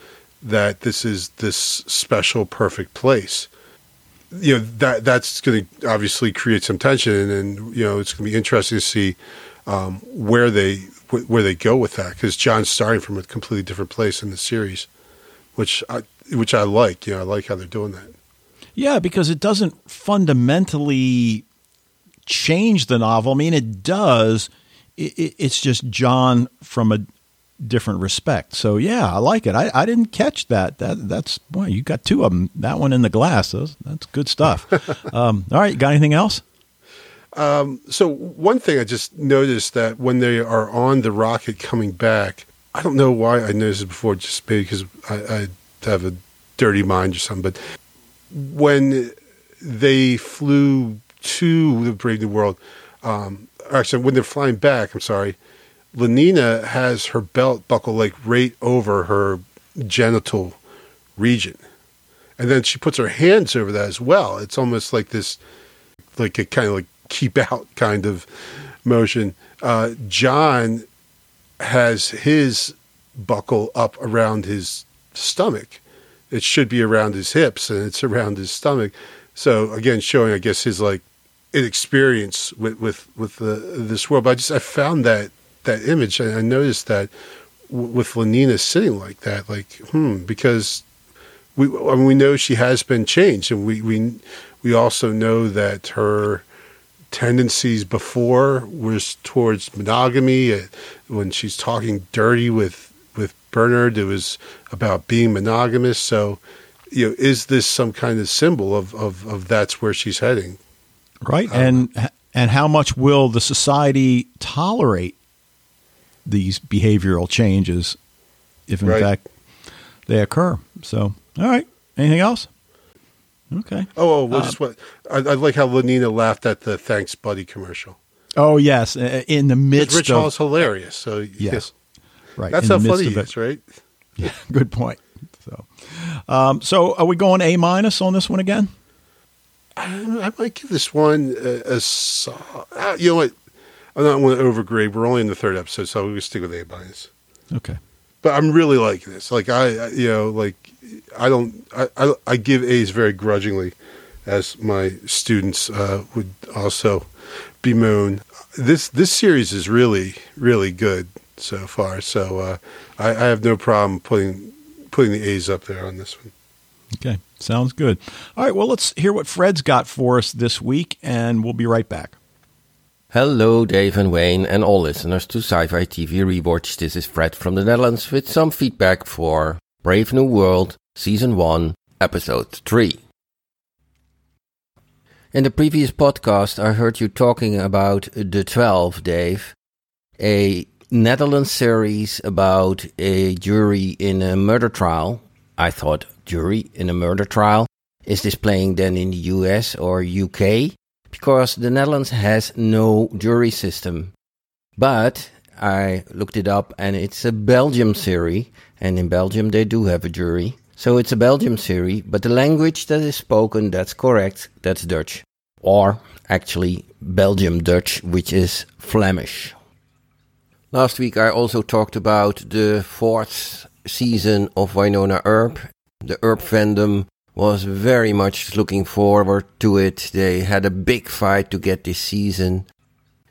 that this is this special perfect place. You know that that's going to obviously create some tension, and, you know it's going to be interesting to see um, where they where they go with that because John's starting from a completely different place in the series, which I which I like. You know, I like how they're doing that. Yeah, because it doesn't fundamentally change the novel. I mean, it does. It, it, it's just John from a different respect. So yeah, I like it. I, I didn't catch that. That that's boy, you got two of them. That one in the glass. That's good stuff. (laughs) um, all right, got anything else? Um, so one thing I just noticed that when they are on the rocket coming back, I don't know why I noticed it before, just maybe because I, I have a dirty mind or something, but when they flew to the Brave New World, um, actually, when they're flying back, I'm sorry, Lenina has her belt buckle like right over her genital region. And then she puts her hands over that as well. It's almost like this, like a kind of like keep out (laughs) kind of motion. Uh, John has his buckle up around his stomach it should be around his hips and it's (laughs) around his stomach. So again, showing I guess his like inexperience with with with the, this world. But I just I found that that image and I noticed that w- with Lenina sitting like that, like hmm, because we I mean, we know she has been changed, and we we we also know that her tendencies before was towards monogamy. Uh, when she's talking dirty with Bernard. It was about being monogamous. So, you know, is this some kind of symbol of, of, of that's where she's heading? Right. Um, and, and how much will the society tolerate these behavioral changes if in right. fact they occur? So, all right. Anything else? Okay. Oh, oh well, uh, just what I, I, like how Lenina laughed at the "Thanks, Buddy" commercial. Oh yes, in the midst Rich of Hall's hilarious. So yes, Right. That's how funny he is, right? (laughs) Yeah, good point. So, um, so are we going A minus on this one again? I, I might give this one a, a, a you know what? I'm not going to overgrade. We're only in the third episode, so we'll stick with A minus. Okay. But I'm really liking this. Like I, you know, like I don't, I, I, I give A's very grudgingly, as my students uh, would also bemoan. This this series is really really good so far. So uh, I, I, have no problem putting putting the A's up there on this one. Okay, sounds good. All right, well, let's hear what Fred's got for us this week, and we'll be right back. Hello, Dave and Wayne, and all listeners to Sci Fi TV Rewatch. This is Fred from the Netherlands with some feedback for Brave New World, Season 1, Episode 3. In the previous podcast, I heard you talking about The 12, Dave, a Netherlands series about a jury in a murder trial. I thought jury in a murder trial. Is this playing then in the US or UK? Because the Netherlands has no jury system. But I looked it up and it's a Belgium series. And in Belgium they do have a jury. So it's a Belgium series, but the language that is spoken, that's correct, that's Dutch. Or actually Belgium Dutch, which is Flemish. Last week I also talked about the fourth season of Wynonna Earp. The Earp fandom was very much looking forward to it. They had a big fight to get this season.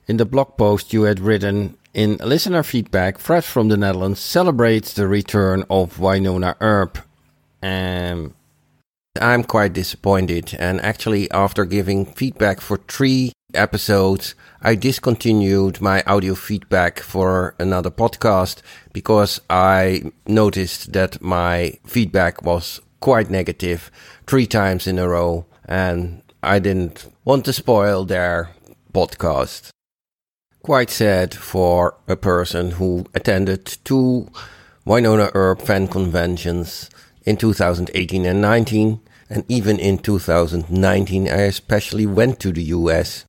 In the blog post you had written, in listener feedback, Fred from the Netherlands celebrates the return of Wynonna Earp. Um, I'm quite disappointed, and actually, after giving feedback for three episodes, I discontinued my audio feedback for another podcast because I noticed that my feedback was quite negative three times in a row, and I didn't want to spoil their podcast. Quite sad for a person who attended two Wynonna Earp fan conventions in 2018 and 19, and even in 2019, I especially went to the US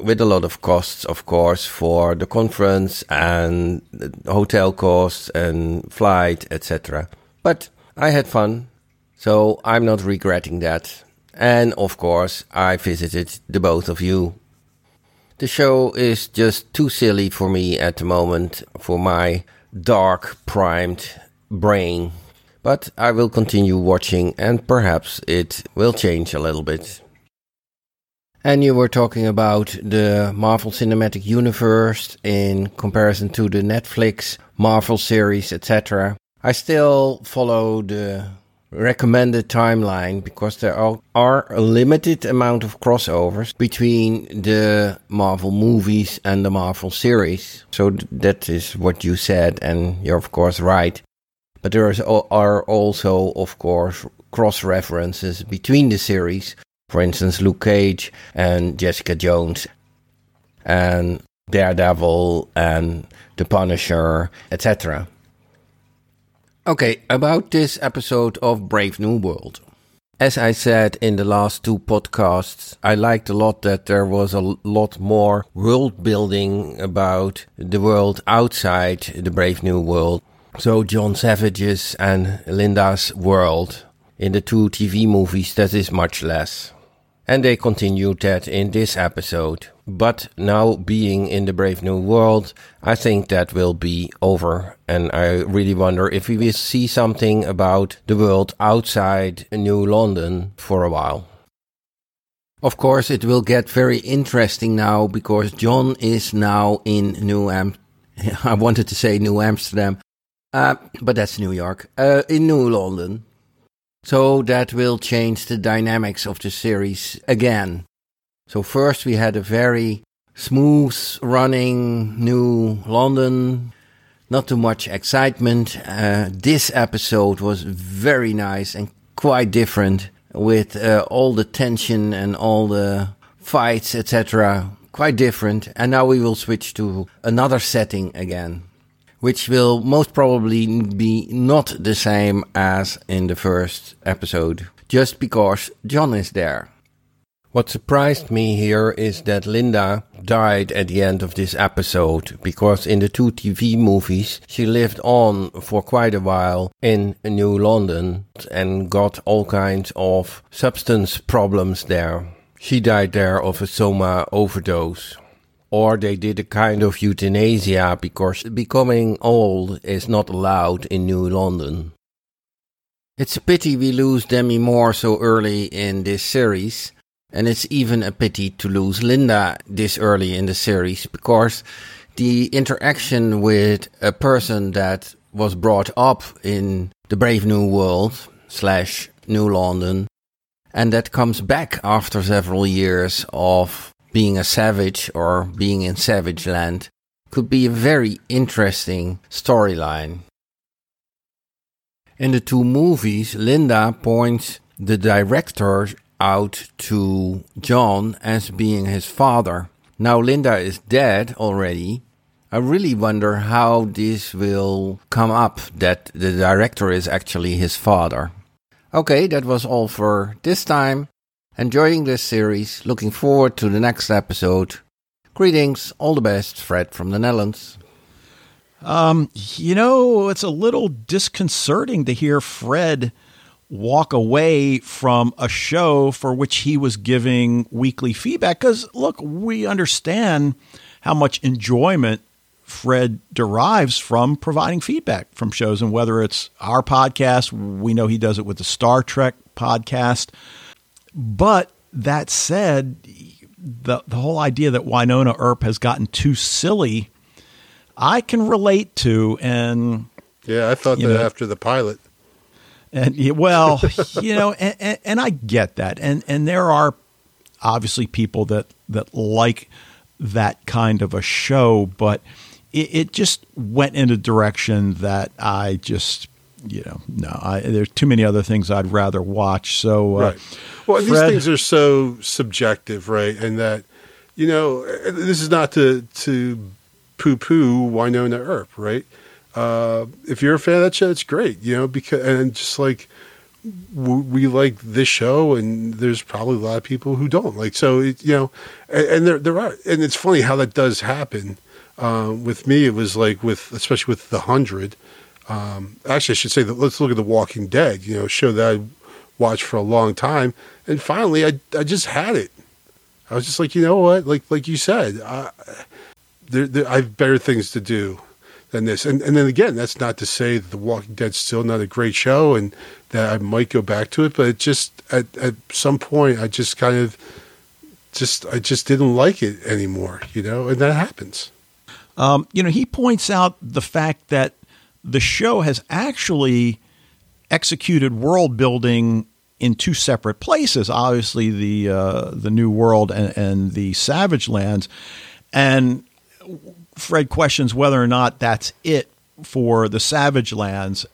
with a lot of costs, of course, for the conference and hotel costs and flight, etc. But I had fun, so I'm not regretting that. And of course, I visited the both of you. The show is just too silly for me at the moment, for my dark primed brain. But I will continue watching and perhaps it will change a little bit. And you were talking about the Marvel Cinematic Universe in comparison to the Netflix Marvel series, etc. I still follow the recommended timeline because there are, a limited amount of crossovers between the Marvel movies and the Marvel series. So that is what you said, and you're of course right. But there is, are also, of course, cross references between the series. For instance, Luke Cage and Jessica Jones, and Daredevil and The Punisher, etc. Okay, about this episode of Brave New World. As I said in the last two podcasts, I liked a lot that there was a lot more world building about the world outside the Brave New World. So John Savage's and Linda's world in the two TV movies, that is much less. And they continued that in this episode. But now being in the Brave New World, I think that will be over. And I really wonder if we will see something about the world outside New London for a while. Of course, it will get very interesting now because John is now in New Am. (laughs) I wanted to say New Amsterdam, uh, but that's New York. Uh, in New London. So that will change the dynamics of the series again. So first we had a very smooth running new London, not too much excitement. Uh, this episode was very nice and quite different with uh, all the tension and all the fights, etc. Quite different. And now we will switch to another setting again which will most probably be not the same as in the first episode, just because John is there. What surprised me here is that Linda died at the end of this episode because in the two TV movies she lived on for quite a while in New London and got all kinds of substance problems there. She died there of a soma overdose or they did a kind of euthanasia because becoming old is not allowed in New London. It's a pity we lose Demi Moore so early in this series, and it's even a pity to lose Linda this early in the series because the interaction with a person that was brought up in the Brave New World slash New London and that comes back after several years of being a savage or being in savage land could be a very interesting storyline. In the two movies, Linda points the director out to John as being his father. Now Linda is dead already. I really wonder how this will come up that the director is actually his father. Okay, that was all for this time. Enjoying this series, looking forward to the next episode. Greetings, all the best, Fred from the Netherlands. Um, you know, it's a little disconcerting to hear Fred walk away from a show for which he was giving weekly feedback because look, we understand how much enjoyment Fred derives from providing feedback from shows, and whether it's our podcast, we know he does it with the Star Trek podcast. But that said, the the whole idea that Wynonna Earp has gotten too silly, I can relate to, and Yeah, I thought that know- after the pilot. and well, (laughs) you know, and, and, and I get that, and and there are obviously people that that like that kind of a show, but it, it just went in a direction that I just. You know, no. I, there's too many other things I'd rather watch. So, uh, Right. Well, these things are so subjective, right? And that, you know, this is not to to poo poo Wynonna Earp, right? Uh, if you're a fan of that show, it's great, you know, because and just like w- we like this show, and there's probably a lot of people who don't like. So it, you know, and, and there there are, and it's funny how that does happen. Um, with me, it was like with especially with the hundred. Um, actually, I should say that let's look at The Walking Dead. You know, show that I watched for a long time, and finally, I I just had it. I was just like, you know what, like like you said, I, there, there, I have better things to do than this. And and then again, that's not to say that The Walking Dead's still not a great show, and that I might go back to it. But it just at at some point, I just kind of just I just didn't like it anymore. You know, and that happens. Um, you know, he points out the fact that the show has actually executed world building in two separate places. Obviously, the uh, the New World and, and the Savage Lands, and Fred questions whether or not that's it for the Savage Lands.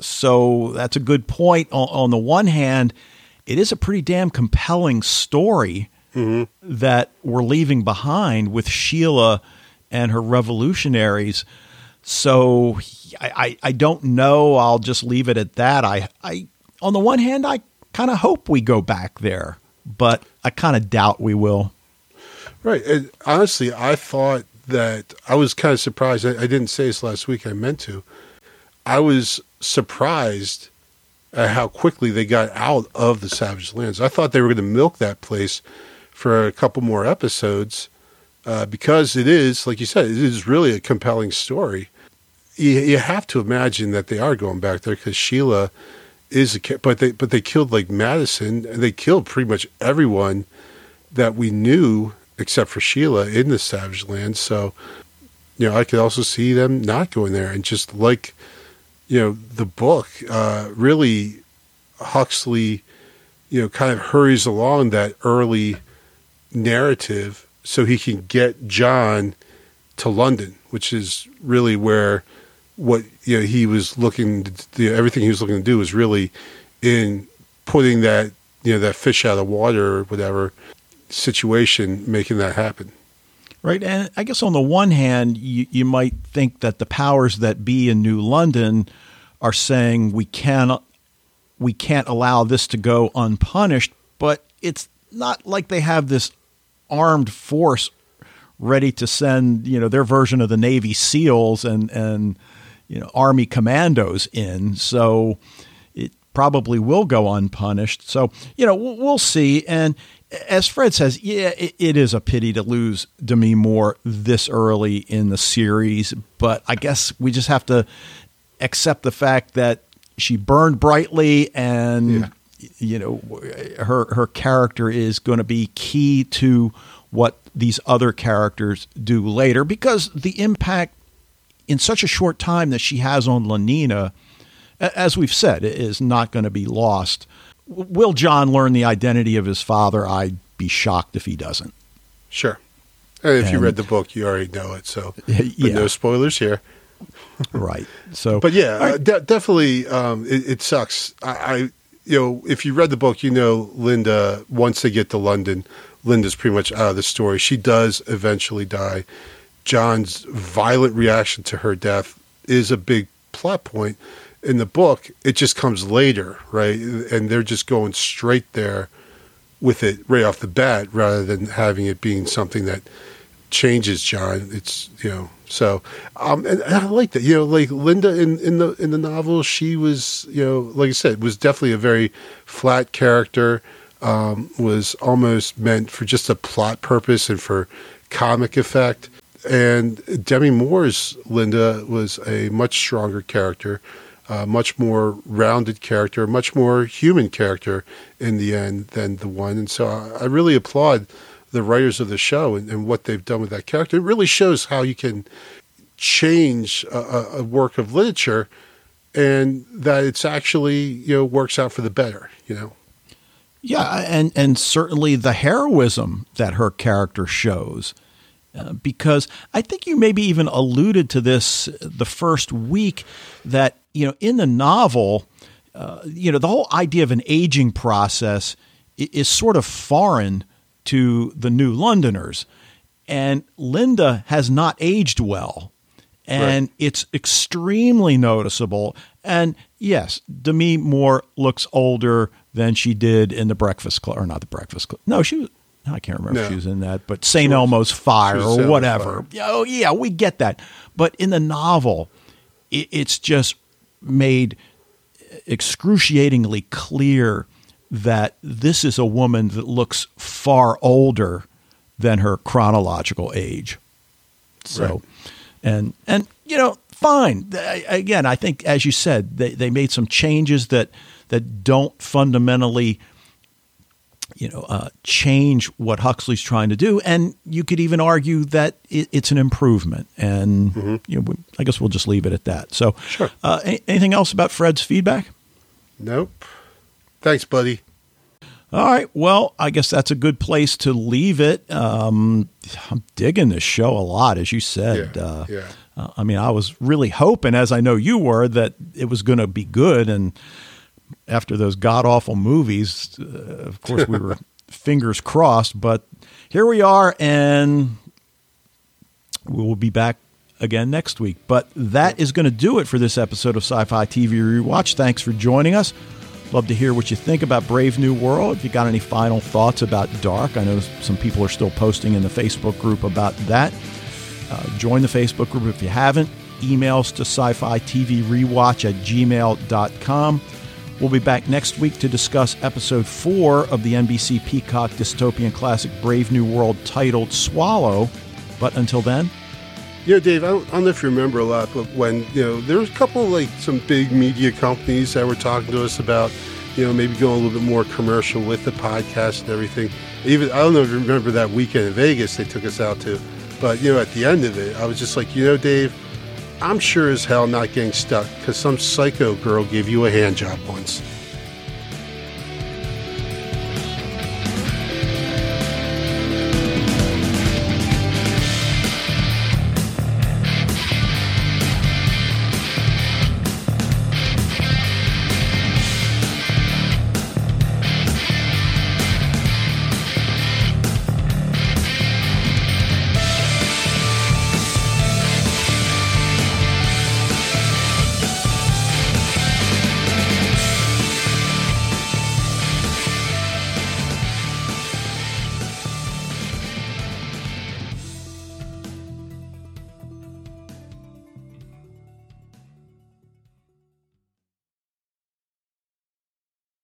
So that's a good point. On, on the one hand, it is a pretty damn compelling story that we're leaving behind with Sheila and her revolutionaries. So I, I, don't know. I'll just leave it at that. I, I on the one hand, I kind of hope we go back there, but I kind of doubt we will. Right. And honestly, I thought that I was kind of surprised. I, I didn't say this last week. I meant to. I was surprised at how quickly they got out of the Savage Lands. I thought they were going to milk that place for a couple more episodes uh, because it is, like you said, it is really a compelling story. You, you have to imagine that they are going back there because Sheila is a, but they but they killed like Madison and they killed pretty much everyone that we knew except for Sheila in the Savage Land. So, you know, I could also see them not going there and just like, you know, the book, uh, really Huxley, you know, kind of hurries along that early narrative so he can get John to London, which is really where what you know he was looking to, you know, everything he was looking to do was really in putting that you know that fish out of water or whatever situation making that happen Right. And I guess on the one hand, you, you might think that the powers that be in New London are saying we can't we can't allow this to go unpunished, but it's not like they have this armed force ready to send, you know, their version of the Navy SEALs and and you know, army commandos in. So it probably will go unpunished. So, you know, we'll, see. And as Fred says, yeah, it, it is a pity to lose Demi Moore this early in the series, but I guess we just have to accept the fact that she burned brightly and Yeah. you know her her character is going to be key to what these other characters do later because the impact in such a short time that she has on Lenina, as we've said, is not going to be lost. Will John learn the identity of his father? I'd be shocked if he doesn't. sure and if you read the book you already know it so (laughs) but Yeah. no spoilers here Right. So, But yeah, uh, de- definitely, um, it, it sucks. I, I, you know, if you read the book, you know, Linda. Once they get to London, Linda's pretty much out of the story. She does eventually die. John's violent reaction to her death is a big plot point in the book. It just comes later, right? And they're just going straight there with it right off the bat, rather than having it being something that changes John. It's you know so um and, I like that you know like Linda in in the in the novel she was you know like I said was definitely a very flat character um was almost meant for just a plot purpose and for comic effect and Demi Moore's Linda was a much stronger character, a much more rounded character, a much more human character in the end than the one. And so I, I really applaud the writers of the show and, and, what they've done with that character. It really shows how you can change a, a work of literature and that it's actually you know works out for the better. You know. Yeah, and and certainly the heroism that her character shows uh, because I think you maybe even alluded to this the first week that you know in the novel, uh, you know the whole idea of an aging process is, is sort of foreign to the new Londoners, and Linda has not aged well, and right. it's extremely noticeable. And yes, Demi Moore looks older than she did in the Breakfast Club, or not the Breakfast Club. No, she was I can't remember no. if she was in that, but St. Elmo's Fire or whatever. Oh, yeah, we get that. But in the novel, it, it's just made excruciatingly clear that this is a woman that looks far older than her chronological age. So, right. and and you know, fine. Again, I think as you said, they they made some changes that that don't fundamentally you know, uh, change what Huxley's trying to do. And you could even argue that it, it's an improvement. And mm-hmm. you know, I guess we'll just leave it at that. So, sure. Uh, anything else about Fred's feedback? Nope. Thanks, buddy. All right. Well, I guess that's a good place to leave it. Um, I'm digging this show a lot, as you said. Yeah. Uh, yeah. Uh, I mean, I was really hoping, as I know you were, that it was going to be good. And after those god awful movies, uh, of course, we were (laughs) fingers crossed. But here we are, and we will be back again next week. But that is going to do it for this episode of Sci Fi TV Rewatch. Thanks for joining us. Love to hear what you think about Brave New World. If you got any final thoughts about Dark, I know some people are still posting in the Facebook group about that. Uh, join the Facebook group if you haven't. Emails to sci fi TV rewatch at gmail.com. We'll be back next week to discuss episode four of the NBC Peacock dystopian classic Brave New World titled Swallow. But until then, you know, Dave, I don't, I don't, know if you remember a lot, but when, you know, there was a couple like some big media companies that were talking to us about, you know, maybe going a little bit more commercial with the podcast and everything. Even, I don't know if you remember that weekend in Vegas they took us out to, but, you know, at the end of it, I was just like, you know, Dave, I'm sure as hell not getting stuck because some psycho girl gave you a hand job once.